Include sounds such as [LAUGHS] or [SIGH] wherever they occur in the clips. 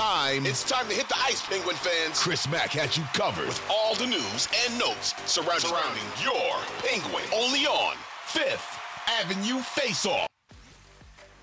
It's time. It's time to hit the ice, Penguin fans. Chris Mack has you covered with all the news and notes surrounding, surrounding your Penguin. Only on Fifth Avenue Face Off.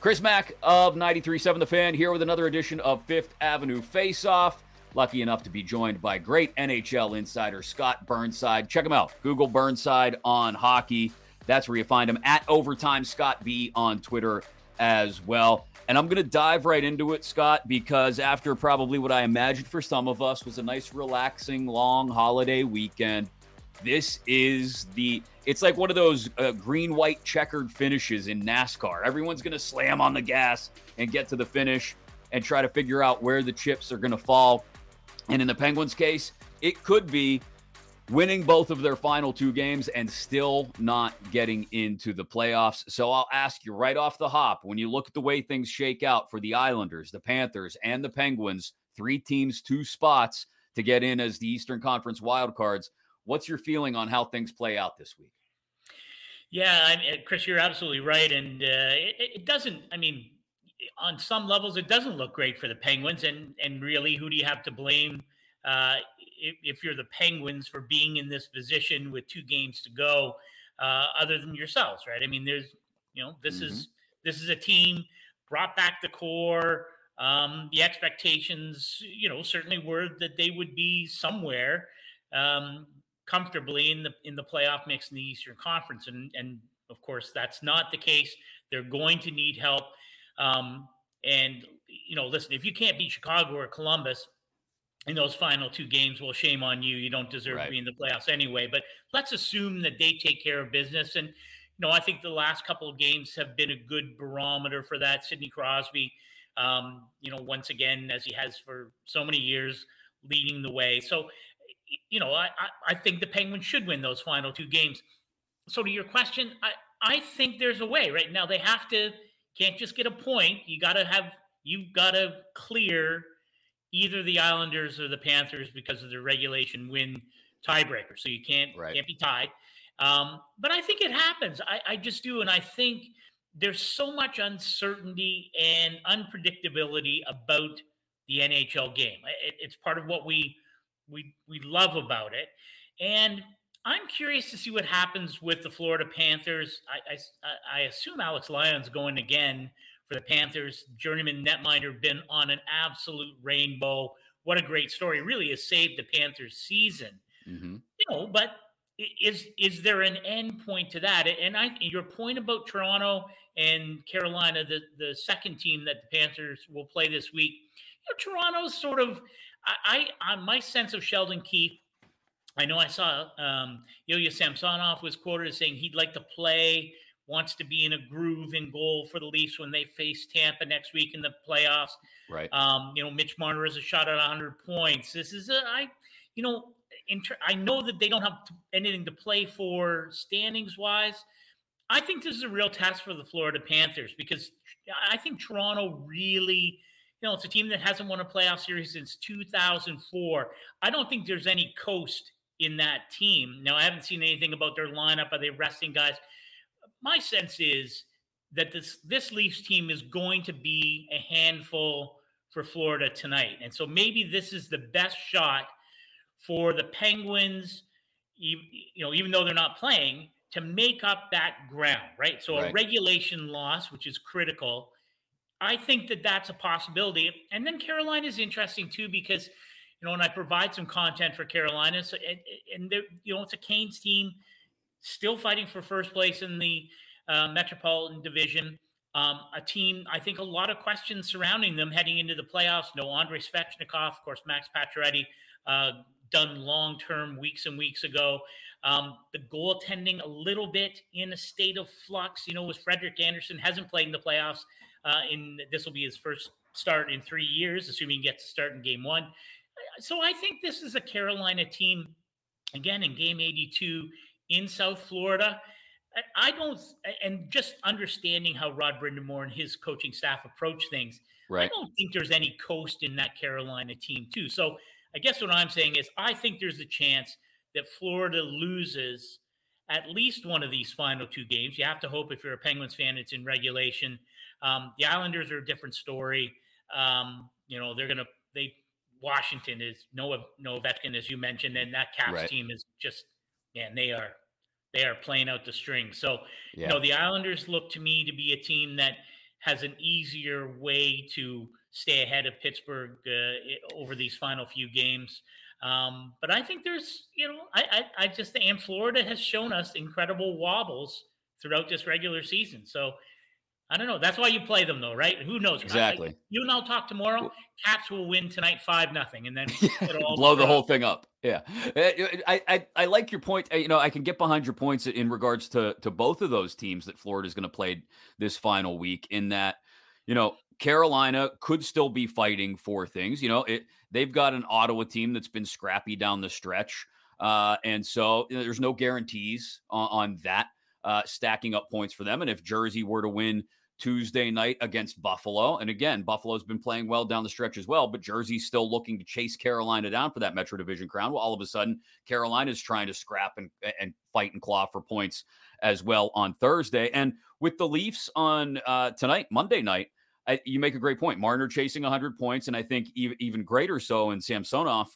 Chris Mack of 93.7 The Fan here with another edition of Fifth Avenue Face Off. Lucky enough to be joined by great NHL insider Scott Burnside. Check him out. Google Burnside on hockey. That's where you find him at Overtime Scott B on Twitter as well. And I'm going to dive right into it, Scott, because after probably what I imagined for some of us was a nice, relaxing, long holiday weekend, this is the. It's like one of those uh, green white checkered finishes in NASCAR. Everyone's going to slam on the gas and get to the finish and try to figure out where the chips are going to fall. And in the Penguins' case, it could be winning both of their final two games and still not getting into the playoffs. So I'll ask you right off the hop when you look at the way things shake out for the Islanders, the Panthers, and the Penguins, three teams, two spots to get in as the Eastern Conference wildcards. What's your feeling on how things play out this week? Yeah, I mean, Chris, you're absolutely right. And uh, it, it doesn't, I mean, on some levels, it doesn't look great for the Penguins. And, and really, who do you have to blame? Uh, if, if, you're the Penguins for being in this position with two games to go, uh, other than yourselves, right? I mean, there's, you know, this mm-hmm. is this is a team brought back the core. Um, the expectations, you know, certainly were that they would be somewhere um, comfortably in the in the playoff mix in the Eastern Conference, and and of course that's not the case. They're going to need help. Um, and you know, listen, if you can't beat Chicago or Columbus, in those final two games, well, shame on you. You don't deserve right. to be in the playoffs anyway. But let's assume that they take care of business. And, you know, I think the last couple of games have been a good barometer for that. Sidney Crosby, um, you know, once again, as he has for so many years, leading the way. So, you know, I, I think the Penguins should win those final two games. So, to your question, I, I think there's a way right now. They have to, can't just get a point. You got to have, you've got to clear either the Islanders or the Panthers because of the regulation win tiebreaker. So you can't right. can't be tied. Um, but I think it happens. I, I just do, and I think there's so much uncertainty and unpredictability about the NHL game. It, it's part of what we we we love about it, and I'm curious to see what happens with the Florida Panthers. I I, I assume Alex Lyon's going again for the Panthers. Journeyman netminder been on an absolute rainbow. What a great story! Really has saved the Panthers season. Mm-hmm. You know, but is is there an end point to that? And I your point about Toronto and Carolina, the the second team that the Panthers will play this week. You know, Toronto's sort of I, I my sense of Sheldon Keefe. I know I saw um, Ilya Samsonov was quoted as saying he'd like to play wants to be in a groove in goal for the Leafs when they face Tampa next week in the playoffs. Right. Um, you know, Mitch Marner is a shot at 100 points. This is a, I, you know, ter- I know that they don't have anything to play for standings wise. I think this is a real test for the Florida Panthers because I think Toronto really, you know, it's a team that hasn't won a playoff series since 2004. I don't think there's any coast in that team. Now, I haven't seen anything about their lineup. Are they resting guys? My sense is that this this Leafs team is going to be a handful for Florida tonight, and so maybe this is the best shot for the Penguins. You, know, even though they're not playing, to make up that ground, right? So right. a regulation loss, which is critical. I think that that's a possibility. And then Carolina is interesting too because you know, and I provide some content for Carolina. So, and, and you know, it's a Canes team still fighting for first place in the uh, Metropolitan Division. Um, a team, I think, a lot of questions surrounding them heading into the playoffs. No Andrei Svechnikov, of course, Max Pacioretty, uh, done long term weeks and weeks ago. Um, the goaltending a little bit in a state of flux. You know, with Frederik Andersen hasn't played in the playoffs. Uh, in this will be his first start in three years, assuming he gets to start in game one. So I think this is a Carolina team again in game 82 in South Florida. I don't, and just understanding how Rod Brind'Amour and his coaching staff approach things, right. I don't think there's any coast in that Carolina team, too. So I guess what I'm saying is I think there's a chance that Florida loses at least one of these final two games. You have to hope if you're a Penguins fan, it's in regulation. Um, the Islanders are a different story. Um, you know, they're going to, they, Washington is no, no Ovechkin, as you mentioned, and that Caps right. team is just, man, they are they are playing out the string. So, yeah. you know, the Islanders look to me to be a team that has an easier way to stay ahead of Pittsburgh uh, over these final few games. Um, but I think there's, you know, I, I, I just and Florida has shown us incredible wobbles throughout this regular season. So I don't know. That's why you play them, though, right? Who knows? Exactly. You and I'll talk tomorrow. Caps will win tonight, five nothing, and then [LAUGHS] blow the whole thing up. Yeah, I, I I like your point. You know, I can get behind your points in regards to to both of those teams that Florida is going to play this final week. In that, you know, Carolina could still be fighting for things. You know, it they've got an Ottawa team that's been scrappy down the stretch, uh, and so you know, there's no guarantees on, on that. Uh, stacking up points for them. And if Jersey were to win Tuesday night against Buffalo. And again, Buffalo's been playing well down the stretch as well, but Jersey's still looking to chase Carolina down for that Metro Division crown. Well, all of a sudden, Carolina's trying to scrap and, and fight and claw for points as well on Thursday. And with the Leafs on uh, tonight, Monday night, I, you make a great point. Marner chasing 100 points, and I think even, even greater so in Samsonov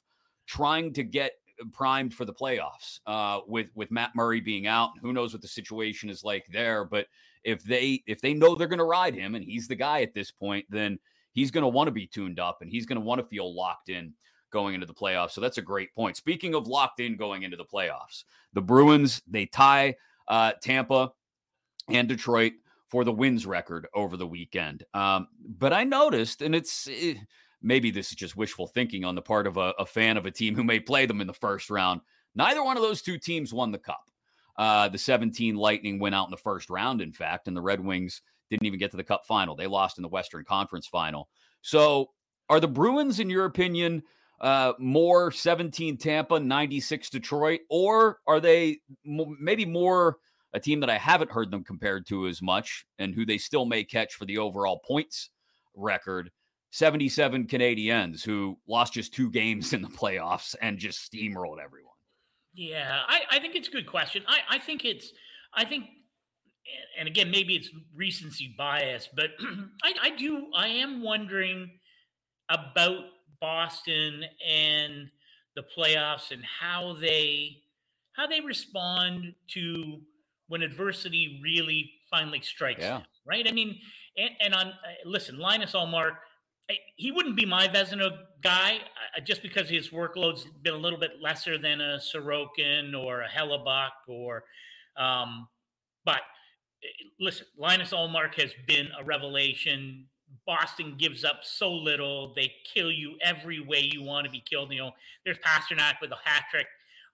trying to get primed for the playoffs uh, with with Matt Murray being out. Who knows what the situation is like there, but if they if they know they're going to ride him and he's the guy at this point, then he's going to want to be tuned up and he's going to want to feel locked in going into the playoffs. So that's a great point. Speaking of locked in going into the playoffs, the Bruins they tie uh, Tampa and Detroit for the wins record over the weekend. Um, but I noticed, and it's it, eh, maybe this is just wishful thinking on the part of a, a fan of a team who may play them in the first round. Neither one of those two teams won the cup. Uh, the 17 Lightning went out in the first round, in fact, and the Red Wings didn't even get to the Cup final. They lost in the Western Conference final. So, are the Bruins, in your opinion, uh, more 17 Tampa, 96 Detroit, or are they m- maybe more a team that I haven't heard them compared to as much and who they still may catch for the overall points record? 77 Canadians who lost just two games in the playoffs and just steamrolled everyone. Yeah, I, I think it's a good question. I, I think it's, I think, and again, maybe it's recency bias, but [CLEARS THROAT] I, I do, I am wondering about Boston and the playoffs and how they, how they respond to when adversity really finally strikes yeah. them, right? I mean, and, and on, uh, listen, Linus Ullmark, he wouldn't be my Vezina guy uh, just because his workload's been a little bit lesser than a Sorokin or a Hellebuyck or, um, but eh, listen, Linus Ullmark has been a revelation. Boston gives up so little; they kill you every way you want to be killed. You know, there's Pastrnak with a hat trick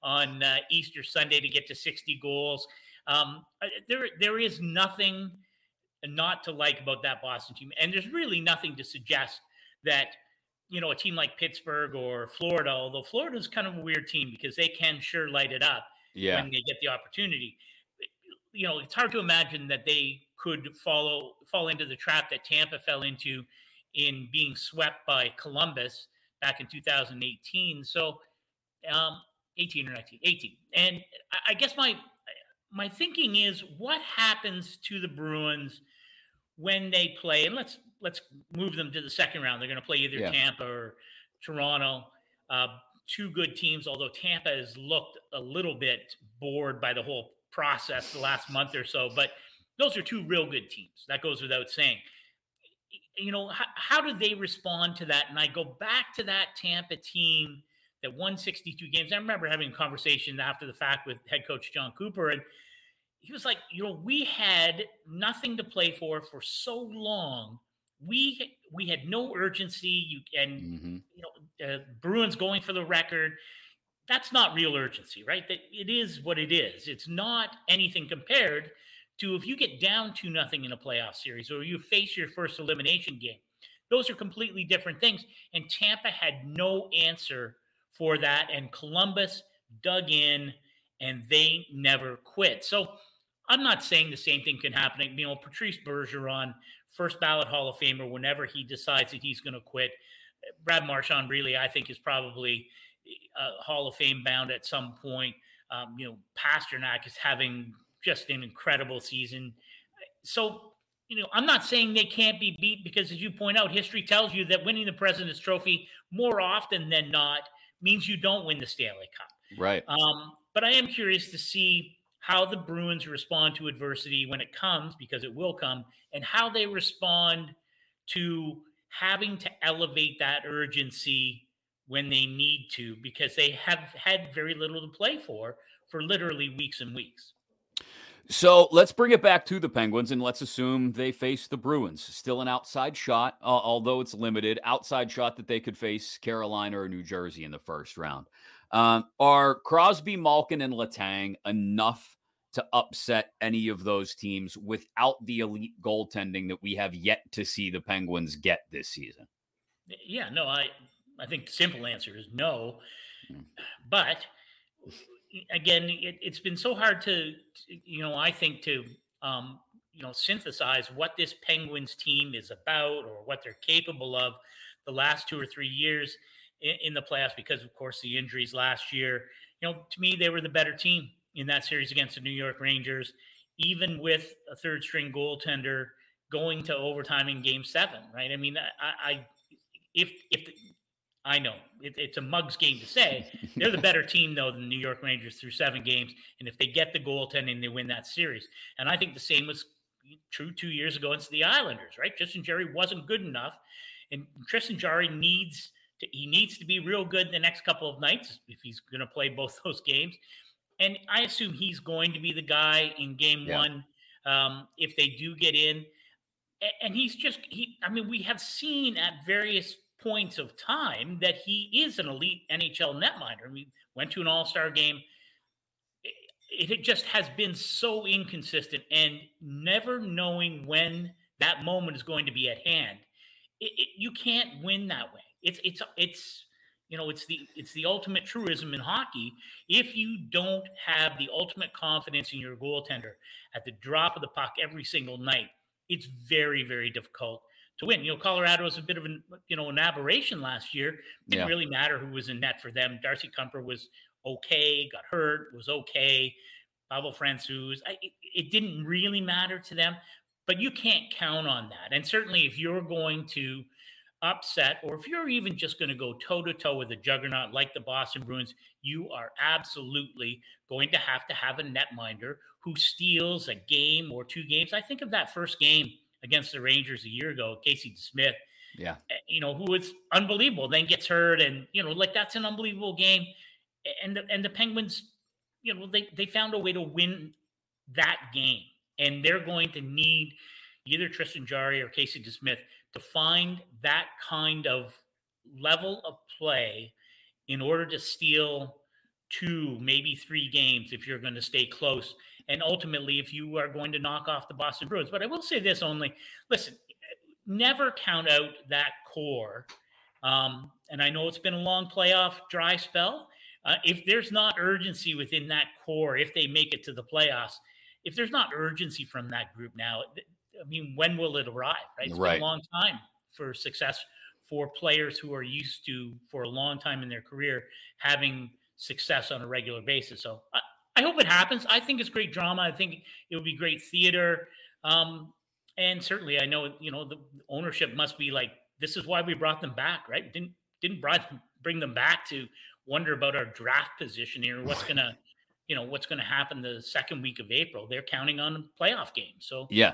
on uh, Easter Sunday to get to 60 goals. Um, uh, there, there is nothing not to like about that Boston team, and there's really nothing to suggest that you know a team like Pittsburgh or Florida, although Florida's kind of a weird team because they can sure light it up yeah. when they get the opportunity. You know, it's hard to imagine that they could follow fall into the trap that Tampa fell into in being swept by Columbus back in 2018. So, um, 18 or 19, 18. And I guess my my thinking is, what happens to the Bruins when they play? And let's let's move them to the second round. They're going to play either yeah. Tampa or Toronto. Uh, two good teams, although Tampa has looked a little bit bored by the whole process the last month or so. But those are two real good teams. That goes without saying. You know, how, how do they respond to that? And I go back to that Tampa team that won 62 games. I remember having a conversation after the fact with head coach Jon Cooper, and he was like, you know, we had nothing to play for for so long. We we had no urgency. You and Mm-hmm. you know, uh, Bruins going for the record. That's not real urgency, right? That it is what it is. It's not anything compared to if you get down to nothing in a playoff series or you face your first elimination game. Those are completely different things. And Tampa had no answer for that. And Columbus dug in and they never quit. So I'm not saying the same thing can happen. You know, Patrice Bergeron, first ballot Hall of Famer, whenever he decides that he's going to quit. Brad Marchand, really, I think, is probably uh, Hall of Fame bound at some point. Um, you know, Pastrnak is having just an incredible season. So, you know, I'm not saying they can't be beat because, as you point out, history tells you that winning the President's Trophy more often than not means you don't win the Stanley Cup. Right. Um, but I am curious to see how the Bruins respond to adversity when it comes, because it will come, and how they respond to having to elevate that urgency when they need to, because they have had very little to play for for literally weeks and weeks. So let's bring it back to the Penguins and let's assume they face the Bruins. Still an outside shot, uh, although it's limited. Outside shot that they could face Carolina or New Jersey in the first round. Um, are Crosby, Malkin, and Letang enough to upset any of those teams without the elite goaltending that we have yet to see the Penguins get this season? Yeah, no, I I think the simple answer is no. Mm. But again, it, it's been so hard to, you know, I think to, um, you know, synthesize what this Penguins team is about or what they're capable of the last two or three years in, in the playoffs because, of course, the injuries last year. You know, to me, they were the better team in that series against the New York Rangers, even with a third string goaltender going to overtime in game seven, right? I mean, I, I if, if, I know it, it's a mug's game to say they're the better team though than the New York Rangers through seven games, and if they get the goaltending, they win that series. And I think the same was true two years ago against the Islanders, right? Tristan Jarry wasn't good enough, and Tristan Jarry needs to he needs to be real good the next couple of nights if he's going to play both [LAUGHS] those games. And I assume he's going to be the guy in Game Yeah. One um, if they do get in. And he's just he. I mean, we have seen at various points of time that he is an elite NHL netminder. I mean, went to an All Star game. It, it just has been so inconsistent, and never knowing when that moment is going to be at hand. It, it, you can't win that way. It's it's it's you know it's the it's the ultimate truism in hockey. If you don't have the ultimate confidence in your goaltender at the drop of the puck every single night, it's very very difficult to win. You know, Colorado was a bit of an you know an aberration last year. Didn't Yeah. really matter who was in net for them. Darcy Kuemper was okay, got hurt, was okay. Pavel Francouz, I, it, it didn't really matter to them, but you can't count on that. And certainly, if you're going to upset, or if you're even just going to go toe to toe with a juggernaut like the Boston Bruins, you are absolutely going to have to have a netminder who steals a game or two games. I think of that first game against the Rangers a year ago, Casey DeSmith, Yeah. Eh, you know, who was unbelievable, then gets hurt, and you know, like that's an unbelievable game. And the and the Penguins, you know, they they found a way to win that game, and they're going to need either Tristan Jarry or Casey DeSmith to find that kind of level of play in order to steal two, maybe three games if you're going to stay close. And ultimately, if you are going to knock off the Boston Bruins. But I will say this only listen, never count out that core. Um, and I know it's been a long playoff dry spell. Uh, if there's not urgency within that core, if they make it to the playoffs, if there's not urgency from that group now, I mean, when will it arrive? Right? It's Right. been a long time for success for players who are used to, for a long time in their career, having success on a regular basis. So I, I hope it happens. I think it's great drama. I think it would be great theater. Um, and certainly, I know you know the ownership must be like, this is why we brought them back, right? Didn't didn't [LAUGHS] bring them back to wonder about our draft position here, what's gonna, you know, what's gonna happen the second week of April. They're counting on playoff games. So Yeah.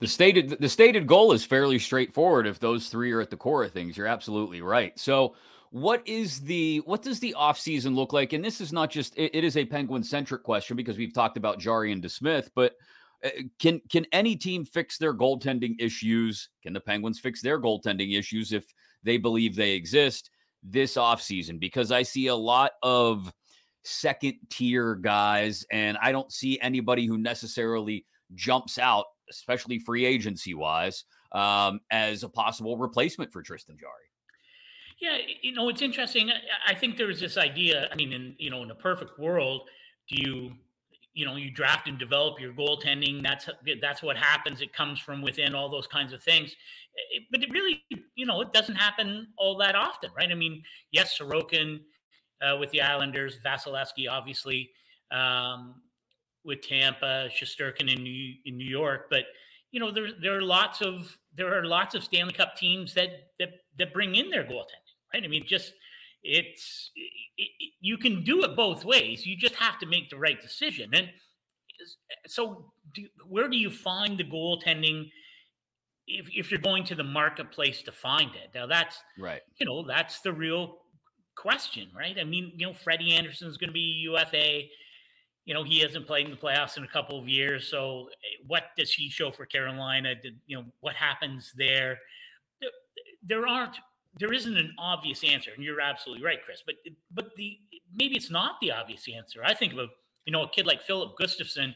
The stated the stated goal is fairly straightforward if those three are at the core of things. You're absolutely right. So what is the what does the offseason look like? And this is not just it, it is a penguin centric question because we've talked about Jarry and DeSmith, but uh, can can any team fix their goaltending issues? Can the Penguins fix their goaltending issues if they believe they exist this offseason? Because I see a lot of second tier guys, and I don't see anybody who necessarily jumps out especially free agency wise, um, as a possible replacement for Tristan Jarry. Yeah, you know, it's interesting. I think there's this idea. I mean, in you know, in a perfect world, do you, you know, you draft and develop your goaltending. That's that's what happens. It comes from within. All those kinds of things. But it really, you know, it doesn't happen all that often, right? I mean, yes, Sorokin uh, with the Islanders, Vasilevskiy, obviously. Um, with Tampa, Shesterkin in New, in New York, but you know there there are lots of there are lots of Stanley Cup teams that that that bring in their goaltending, right? I mean, just it's it, it, you can do it both ways. You just have to make the right decision. And so, do, where do you find the goaltending? If, if you're going to the marketplace to find it, now that's right. You know, that's the real question, right? I mean, you know, Freddie Andersen is going to be UFA you know, he hasn't played in the playoffs in a couple of years. So, eh, what does he show for Carolina? Did, you know, what happens there? There aren't, there isn't an obvious answer, and you're absolutely right, Chris. But, but the maybe it's not the obvious answer. I think of a, you know, a kid like Filip Gustavsson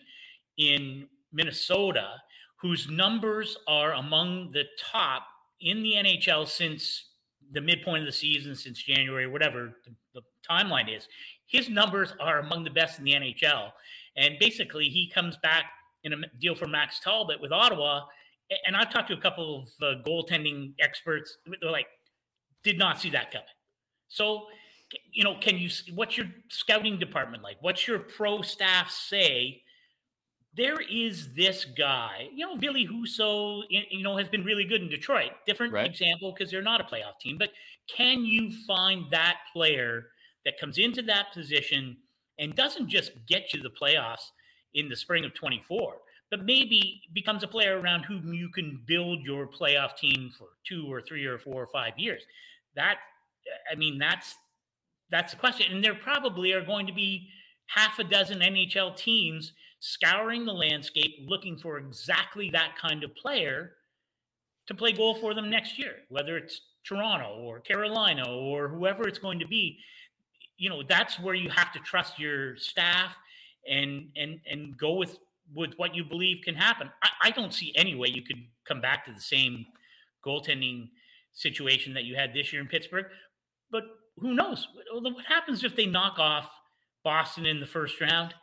in Minnesota, whose numbers are among the top in the NHL since the midpoint of the season, since January, whatever the, timeline is his numbers are among the best in the NHL. And basically, he comes back in a deal for Max Talbot with Ottawa. And I've talked to a couple of uh, goaltending experts. They're like, did not see that coming. So, you know, can you, what's your scouting department like? What's your pro staff say? There is this guy, you know, Ville Husso, you know, has been really good in Detroit. Different right. example because they're not a playoff team. But can you find that player that comes into that position and doesn't just get you the playoffs in the spring of 24, but maybe becomes a player around whom you can build your playoff team for two or three or four or five years. That, I mean, that's that's the question. And there probably are going to be half a dozen NHL teams scouring the landscape looking for exactly that kind of player to play goal for them next year, whether it's Toronto or Carolina or whoever it's going to be you know that's where you have to trust your staff and and and go with with what you believe can happen. I, I don't see any way you could come back to the same goaltending situation that you had this year in Pittsburgh. But who knows? What happens if they knock off Boston in the first round?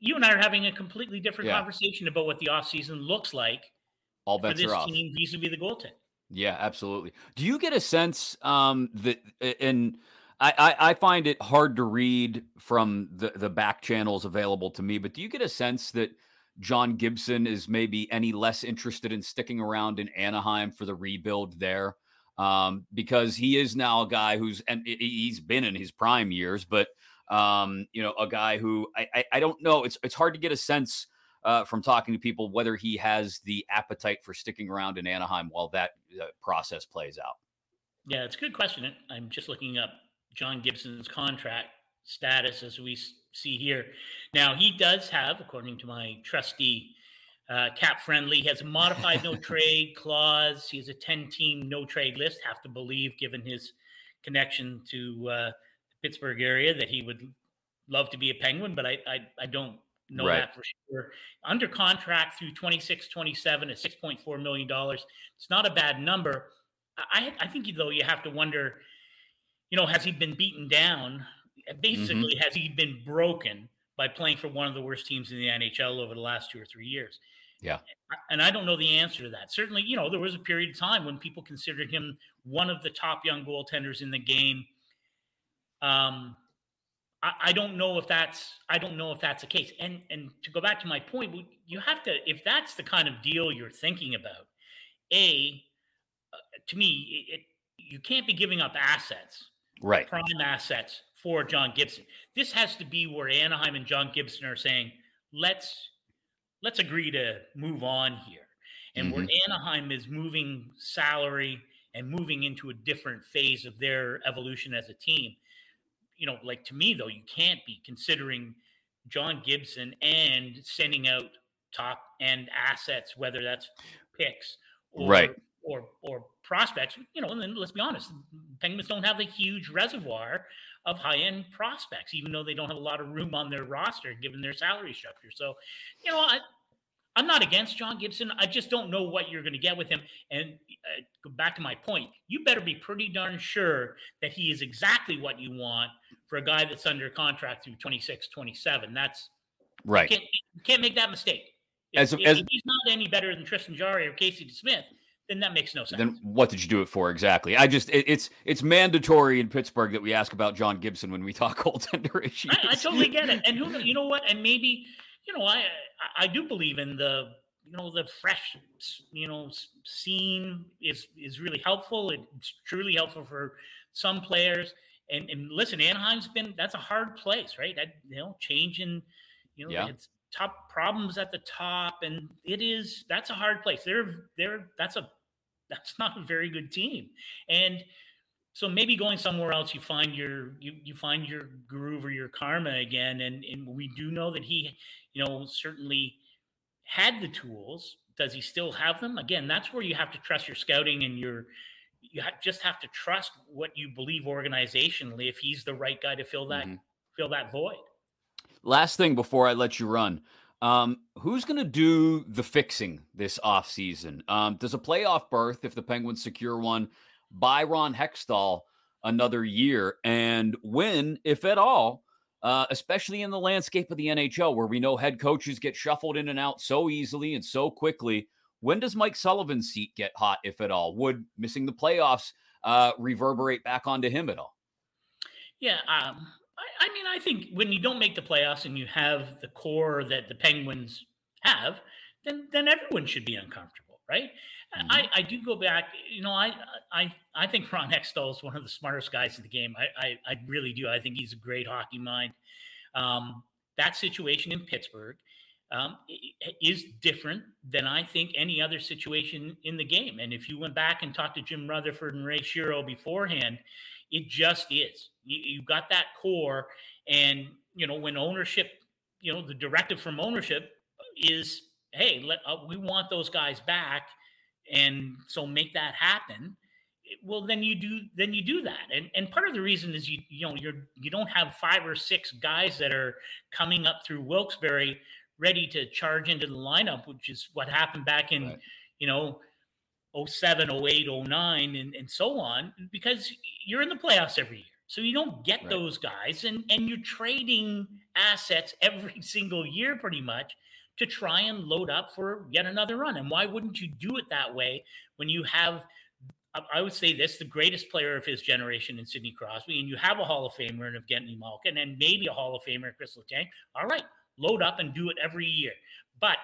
You and I are having a completely different yeah. conversation about what the offseason looks like All bets for this are off. team vis-a-vis the goaltend. Yeah, absolutely. Do you get a sense um, that and – I, I, find it hard to read from the, the back channels available to me, but do you get a sense that John Gibson is maybe any less interested in sticking around in Anaheim for the rebuild there? Um, because he is now a guy who's and he's been in his prime years, but um, you know, a guy who I, I, I don't know. It's it's hard to get a sense uh, from talking to people whether he has the appetite for sticking around in Anaheim while that uh, process plays out. Yeah, it's a good question. I'm just looking up John Gibson's contract status as we see here. Now, he does have, according to my trusty uh, CapFriendly, has a modified no [LAUGHS] trade clause. He has a 10 team no trade list. Have to believe, given his connection to uh, the Pittsburgh area, that he would love to be a Penguin, but I, I, I don't know right. that for sure. Under contract through 26 27 at $6.4 million. It's not a bad number. I, I think, though, you have to wonder you know, has he been beaten down? Basically, mm-hmm. has he been broken by playing for one of the worst teams in the NHL over the last two or three years? Yeah. And I don't know the answer to that. Certainly, you know, there was a period of time when people considered him one of the top young goaltenders in the game. Um, I, I don't know if that's I don't know if that's the case. And and to go back to my point, you have to if that's the kind of deal you're thinking about, a uh, to me it, you can't be giving up assets, right? Prime assets for John Gibson. This has to be where Anaheim and John Gibson are saying, let's let's agree to move on here. And mm-hmm. where Anaheim is moving salary and moving into a different phase of their evolution as a team. You know, like to me though, you can't be considering John Gibson and sending out top end assets, whether that's picks or right. or or prospects. You know, and then let's be honest, Penguins don't have a huge reservoir of high end prospects, even though they don't have a lot of room on their roster given their salary structure. So, you know, I, I'm not against John Gibson. I just don't know what you're going to get with him. And uh, go back to my point, you better be pretty darn sure that he is exactly what you want for a guy that's under contract through 26, 27. That's right. You can't, you can't make that mistake. If, as, if, as, if he's not any better than Tristan Jarry or Casey DeSmith, then that makes no sense. Then what did you do it for exactly? I just it, it's it's mandatory in Pittsburgh that we ask about John Gibson when we talk [LAUGHS] goaltender issues. I, I totally get it, and who you know what, and maybe you know I I do believe in the you know the fresh you know scene is is really helpful. It's truly helpful for some players. And and listen, Anaheim's been that's a hard place, right? That you know changing, you know, yeah. it's top problems at the top, and it is that's a hard place. They're they're that's a that's not a very good team. And so maybe going somewhere else, you find your you you find your groove or your karma again. And and we do know that he, you know, certainly had the tools. Does he still have them? Again, that's where you have to trust your scouting and your you have, just have to trust what you believe organizationally if he's the right guy to fill that mm-hmm. fill that void. Last thing before I let you run. Um, who's going to do the fixing this offseason? Um, does a playoff berth, if the Penguins secure one, buy Ron Hextall another year? And when, if at all, uh, especially in the landscape of the NHL where we know head coaches get shuffled in and out so easily and so quickly, when does Mike Sullivan's seat get hot, if at all? Would missing the playoffs uh, reverberate back onto him at all? Yeah, um, I, I mean, I think when you don't make the playoffs and you have the core that the Penguins have, then then everyone should be uncomfortable, right? Mm-hmm. I, I do go back, you know, I I I think Ron Hextall is one of the smartest guys in the game. I I, I really do. I think he's a great hockey mind. Um, that situation in Pittsburgh um, is different than I think any other situation in the game. And if you went back and talked to Jim Rutherford and Ray Shero beforehand, it just is. You, have got that core, and you know when ownership, you know the directive from ownership is, hey, let uh, we want those guys back, and so make that happen. Well, then you do then you do that, and and part of the reason is you you know you're you don't have five or six guys that are coming up through Wilkes-Barre ready to charge into the lineup, which is what happened back in right. you know 07, 08, 09, and, and so on, because you're in the playoffs every year. So you don't get right. those guys, and, and you're trading assets every [LAUGHS] single year pretty much to try and load up for yet another run. And why wouldn't you do it that way when you have, I would say this, the greatest player of his generation in Sidney Crosby, and you have a Hall of Famer in Evgeny Malkin, and maybe a Hall of Famer in Chris Letang. All right, load up and do it every year. But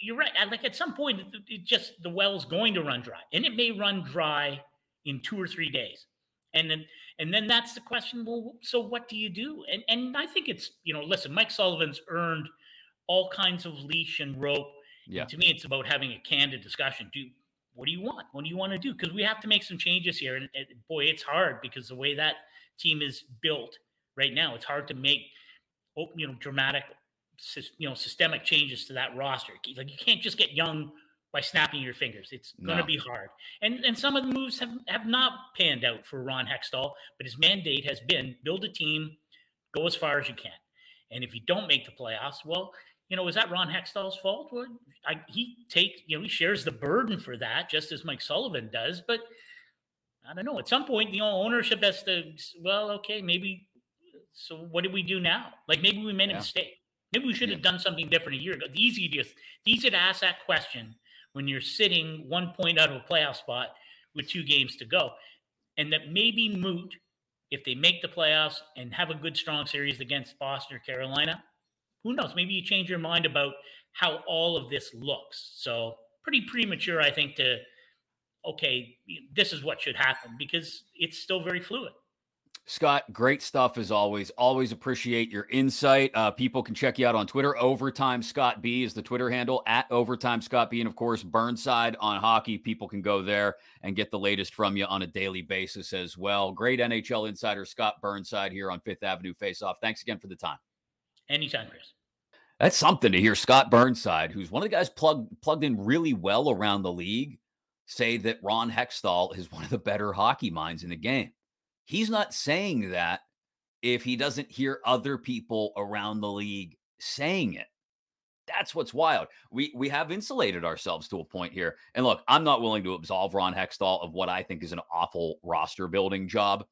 you're right. Like at some point, it just the well's going to run dry, and it may run dry in two or three days, and then and then that's the question. Well, so what do you do? And and I think it's you know, listen, Mike Sullivan's earned all kinds of leash and rope. Yeah. And to me, it's about having a candid discussion. Do what do you want? What do you want to do? Because we have to make some changes here, and, and boy, it's hard because the way that team is built right now, it's hard to make oh, you know dramatic you know systemic changes to that roster. Like you can't just get young by snapping your fingers. It's going to be hard. And and some of the moves have have not panned out for Ron Hextall, but his mandate has been build a team, go as far as you can. And if you don't make the playoffs, well, you know, is that Ron Hextall's fault? Well, I, he takes, you know, he shares the burden for that, just as Mike Sullivan does. But I don't know. At some point, you know, ownership has to. Well, okay, maybe. So what do we do now? Like maybe we made a mistake Maybe we should have done something different a year ago. The easy to, it's easy to ask that question when you're sitting one point out of a playoff spot with two games to go. And that may be moot if they make the playoffs and have a good, strong series against Boston or Carolina. Who knows? Maybe you change your mind about how all of this looks. So, pretty premature, I think, to, okay, this is what should happen because it's still very fluid. Scott, great stuff as always. Always appreciate your insight. Uh, people can check you out on Twitter. Overtime Scott B is the Twitter handle at Overtime Scott B. And of course, Burnside on hockey. People can go there and get the latest from you on a daily basis as well. Great NHL insider Scott Burnside here on Fifth Avenue Face Off. Thanks again for the time. Anytime, Chris. That's something to hear Scott Burnside, who's one of the guys plugged plugged in really well around the league, say that Ron Hextall is one of the better hockey minds in the game. He's not saying that if he doesn't hear other people around the league saying it. That's what's wild. We we have insulated ourselves to a point here. And look, I'm not willing to absolve Ron Hextall of what I think is an awful roster building job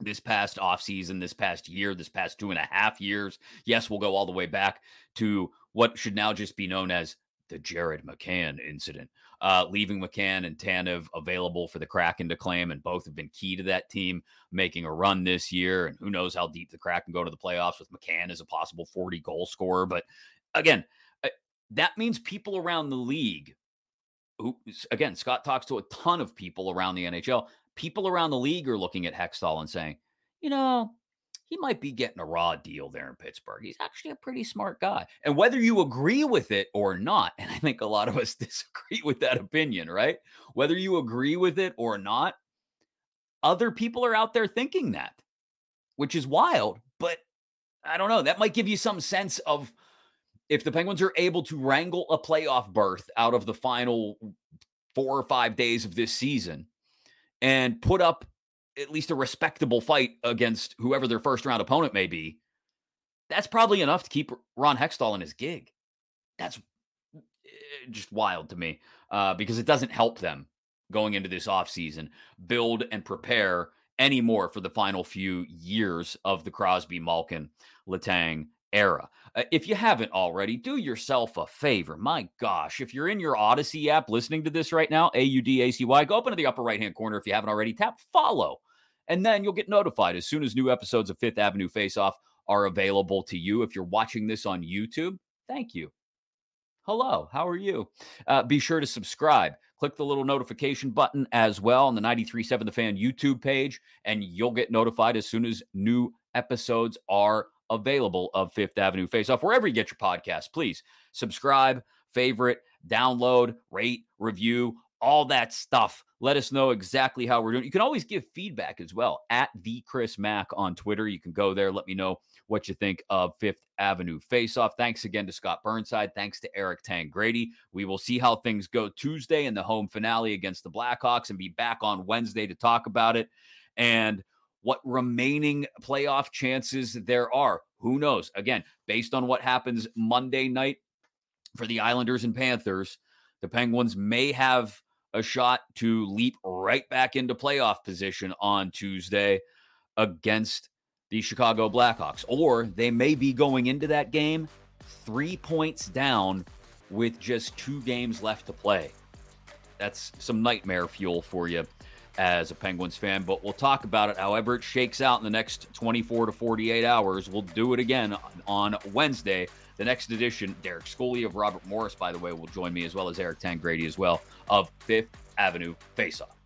this past offseason, this past year, this past two and a half years. Yes, we'll go all the way back to what should now just be known as the Jared McCann incident, uh, leaving McCann and Tanev available for the Kraken to claim, and both have been key to that team making a run this year. And who knows how deep the Kraken go to the playoffs with McCann as a possible 40 goal scorer. But again, uh, that means people around the league who, again, Scott talks to a ton of people around the NHL. People around the league are looking at Hextall and saying, you know, he might be getting a raw deal there in Pittsburgh. He's actually a pretty smart guy. And whether you agree with it or not, [LAUGHS] and I think a lot of us [LAUGHS] disagree with that opinion, right? Whether you agree with it or not, other people are out there thinking that, which is wild. But I don't know. That might give you some sense of if the Penguins are able to wrangle a playoff berth out of the final four or five days of this season and put up at least a respectable fight against whoever their first round opponent may be, that's probably enough to keep Ron Hextall in his gig. That's eh, just wild to me uh, because it doesn't help them going into this offseason build and prepare anymore for the final few years of the Crosby, Malkin, Letang era. Uh, if you haven't already, do yourself a favor. My gosh, if you're in your Audacy app listening to this right now, A U D A C Y, go up into the upper right hand corner if you haven't already. Tap follow, and then you'll get notified as soon as new episodes of Fifth Avenue Face Off are available to you. If you're watching this on YouTube, thank you. Hello, how are you? Uh, be sure to subscribe. Click the little notification button as well on the 937 The Fan YouTube page, and you'll get notified as soon as new episodes are available of Fifth Avenue Face Off, wherever you get your podcast. Please subscribe, favorite, download, rate, review, all that stuff. Let us know exactly how we're doing. You can always give feedback as well at the Chris Mack on Twitter. You can go there. Let me know what you think of Fifth Avenue Face Off. Thanks again to Scott Burnside. Thanks to Eric Tangradi. We will see how things go Tuesday in the home finale against the Blackhawks and be back on Wednesday to talk about it. And what remaining playoff chances there are. Who knows? Again, based on what happens Monday night for the Islanders and Panthers, the Penguins may have a shot to leap right back into playoff position on Tuesday against the Chicago Blackhawks. Or they may be going into that game three points down with just two games left to play. That's some nightmare fuel for you as a Penguins fan, but we'll talk about it however it shakes out in the next 24 to 48 hours. We'll do it again on Wednesday. The next edition, Derek Scully of Robert Morris, by the way, will join me as well as Eric Tangradi as well of Fifth Avenue Faceoff.